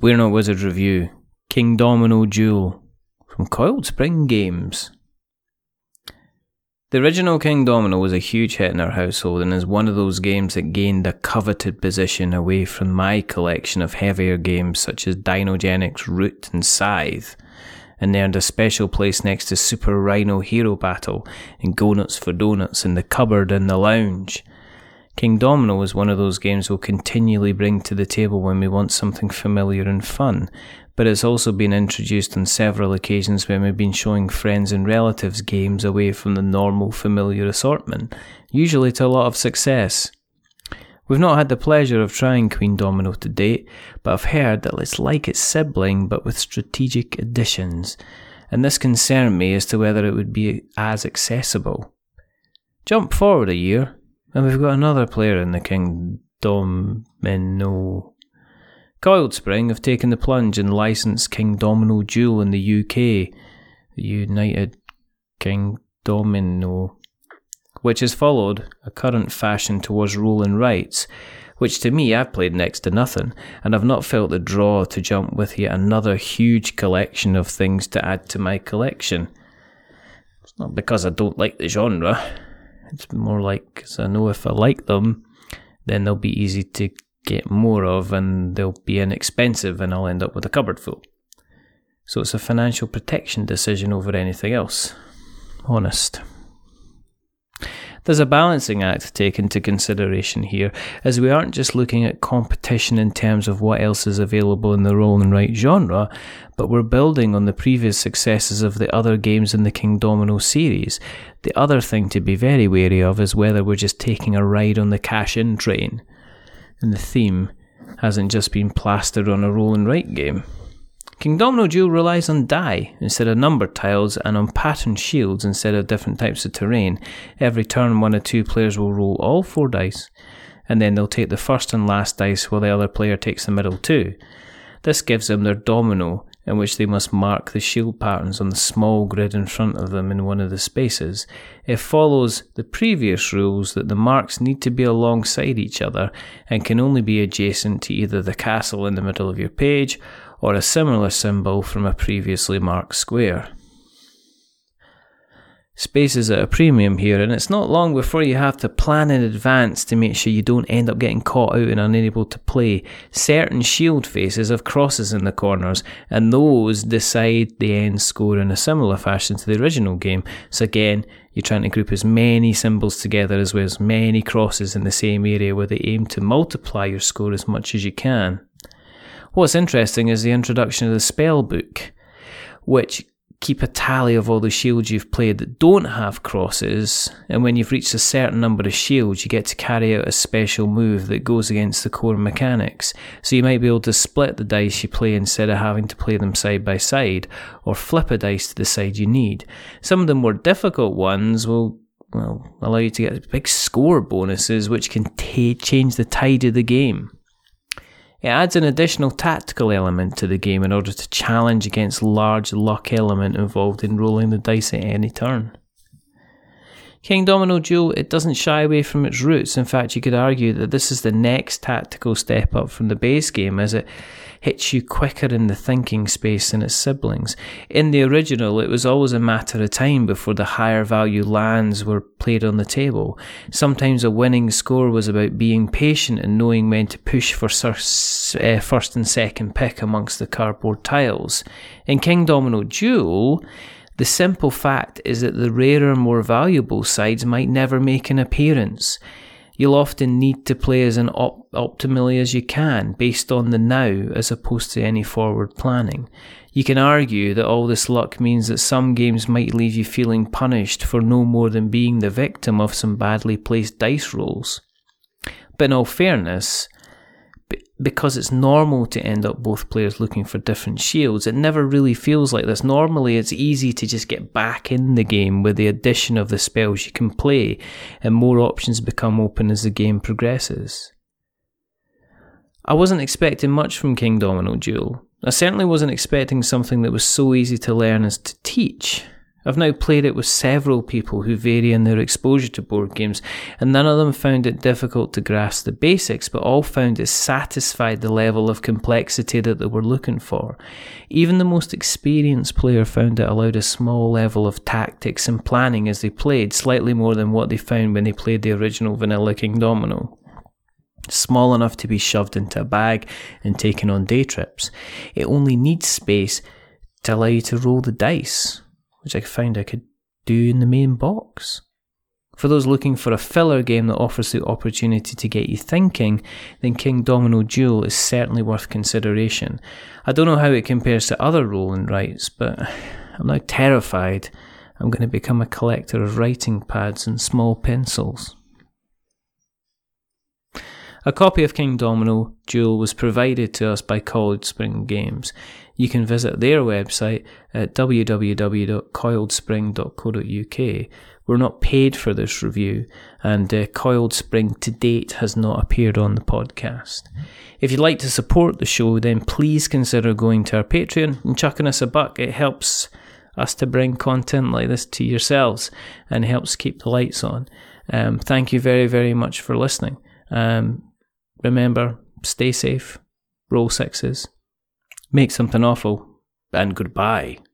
We're Not Wizards Review Kingdomino Duel from Coiled Spring Games. The original Kingdomino was a huge hit in our household and is one of those games that gained a coveted position away from my collection of heavier games such as Dinogenics, Root, and Scythe, and earned a special place next to Super Rhino Hero Battle and Go Nuts for Donuts in the cupboard and the lounge. Kingdomino is one of those games we'll continually bring to the table when we want something familiar and fun, but it's also been introduced on several occasions when we've been showing friends and relatives games away from the normal familiar assortment, usually to a lot of success. We've not had the pleasure of trying Queendomino to date, but I've heard that it's like its sibling but with strategic additions, and this concerned me as to whether it would be as accessible. Jump forward a year, and we've got another player in the King Domino. Coiled Spring have taken the plunge and licensed Kingdomino Duel in the UK, the United King Domino, which has followed a current fashion towards roll and writes, which to me I've played next to nothing, and I've not felt the draw to jump with yet another huge collection of things to add to my collection. It's not because I don't like the genre, it's more like because I know if I like them, then they'll be easy to get more of and they'll be inexpensive and I'll end up with a cupboard full. So it's a financial protection decision over anything else. Honest. There's a balancing act to take into consideration here, as we aren't just looking at competition in terms of what else is available in the roll and write genre, but we're building on the previous successes of the other games in the Kingdomino series. The other thing to be very wary of is whether we're just taking a ride on the cash in train. And the theme hasn't just been plastered on a roll and write game. Kingdomino Duel relies on die instead of number tiles and on patterned shields instead of different types of terrain. Every turn, one or two players will roll all four dice, and then they'll take the first and last dice while the other player takes the middle two. This gives them their domino, in which they must mark the shield patterns on the small grid in front of them in one of the spaces. It follows the previous rules that the marks need to be alongside each other and can only be adjacent to either the castle in the middle of your page or a similar symbol from a previously marked square. Space is at a premium here, and it's not long before you have to plan in advance to make sure you don't end up getting caught out and unable to play. Certain shield faces have crosses in the corners, and those decide the end score in a similar fashion to the original game. So, again, you're trying to group as many symbols together as well as many crosses in the same area where they aim to multiply your score as much as you can. What's interesting is the introduction of the spell book, which keep a tally of all the shields you've played that don't have crosses, and when you've reached a certain number of shields, you get to carry out a special move that goes against the core mechanics. So you might be able to split the dice you play instead of having to play them side by side, or flip a dice to the side you need. Some of the more difficult ones will well allow you to get big score bonuses, which can t- change the tide of the game. It adds an additional tactical element to the game in order to challenge against large luck element involved in rolling the dice at any turn. Kingdomino Duel, it doesn't shy away from its roots. In fact, you could argue that this is the next tactical step up from the base game as it hits you quicker in the thinking space than its siblings. In the original, it was always a matter of time before the higher value lands were played on the table. Sometimes a winning score was about being patient and knowing when to push for uh, first and second pick amongst the cardboard tiles. In Kingdomino Duel, the simple fact is that the rarer, more valuable sides might never make an appearance. You'll often need to play as an op- optimally as you can, based on the now as opposed to any forward planning. You can argue that all this luck means that some games might leave you feeling punished for no more than being the victim of some badly placed dice rolls. But in all fairness, because it's normal to end up both players looking for different shields, it never really feels like this. Normally, it's easy to just get back in the game with the addition of the spells you can play, and more options become open as the game progresses. I wasn't expecting much from Kingdomino Duel. I certainly wasn't expecting something that was so easy to learn as to teach. I've now played it with several people who vary in their exposure to board games, and none of them found it difficult to grasp the basics, but all found it satisfied the level of complexity that they were looking for. Even the most experienced player found it allowed a small level of tactics and planning as they played, slightly more than what they found when they played the original Vanilla Kingdomino small enough to be shoved into a bag and taken on day trips. It only needs space to allow you to roll the dice, which I found I could do in the main box. For those looking for a filler game that offers the opportunity to get you thinking, then Kingdomino Duel is certainly worth consideration. I don't know how it compares to other roll and writes, but I'm now terrified I'm going to become a collector of writing pads and small pencils. A copy of Kingdomino Duel was provided to us by Coiled Spring Games. You can visit their website at www.coiledspring.co.uk. We're not paid for this review, and uh, Coiled Spring to date has not appeared on the podcast. If you'd like to support the show, then please consider going to our Patreon and chucking us a buck. It helps us to bring content like this to yourselves and helps keep the lights on. Um, thank you very, very much for listening. Um, remember, stay safe, roll sixes, make something awful, and goodbye.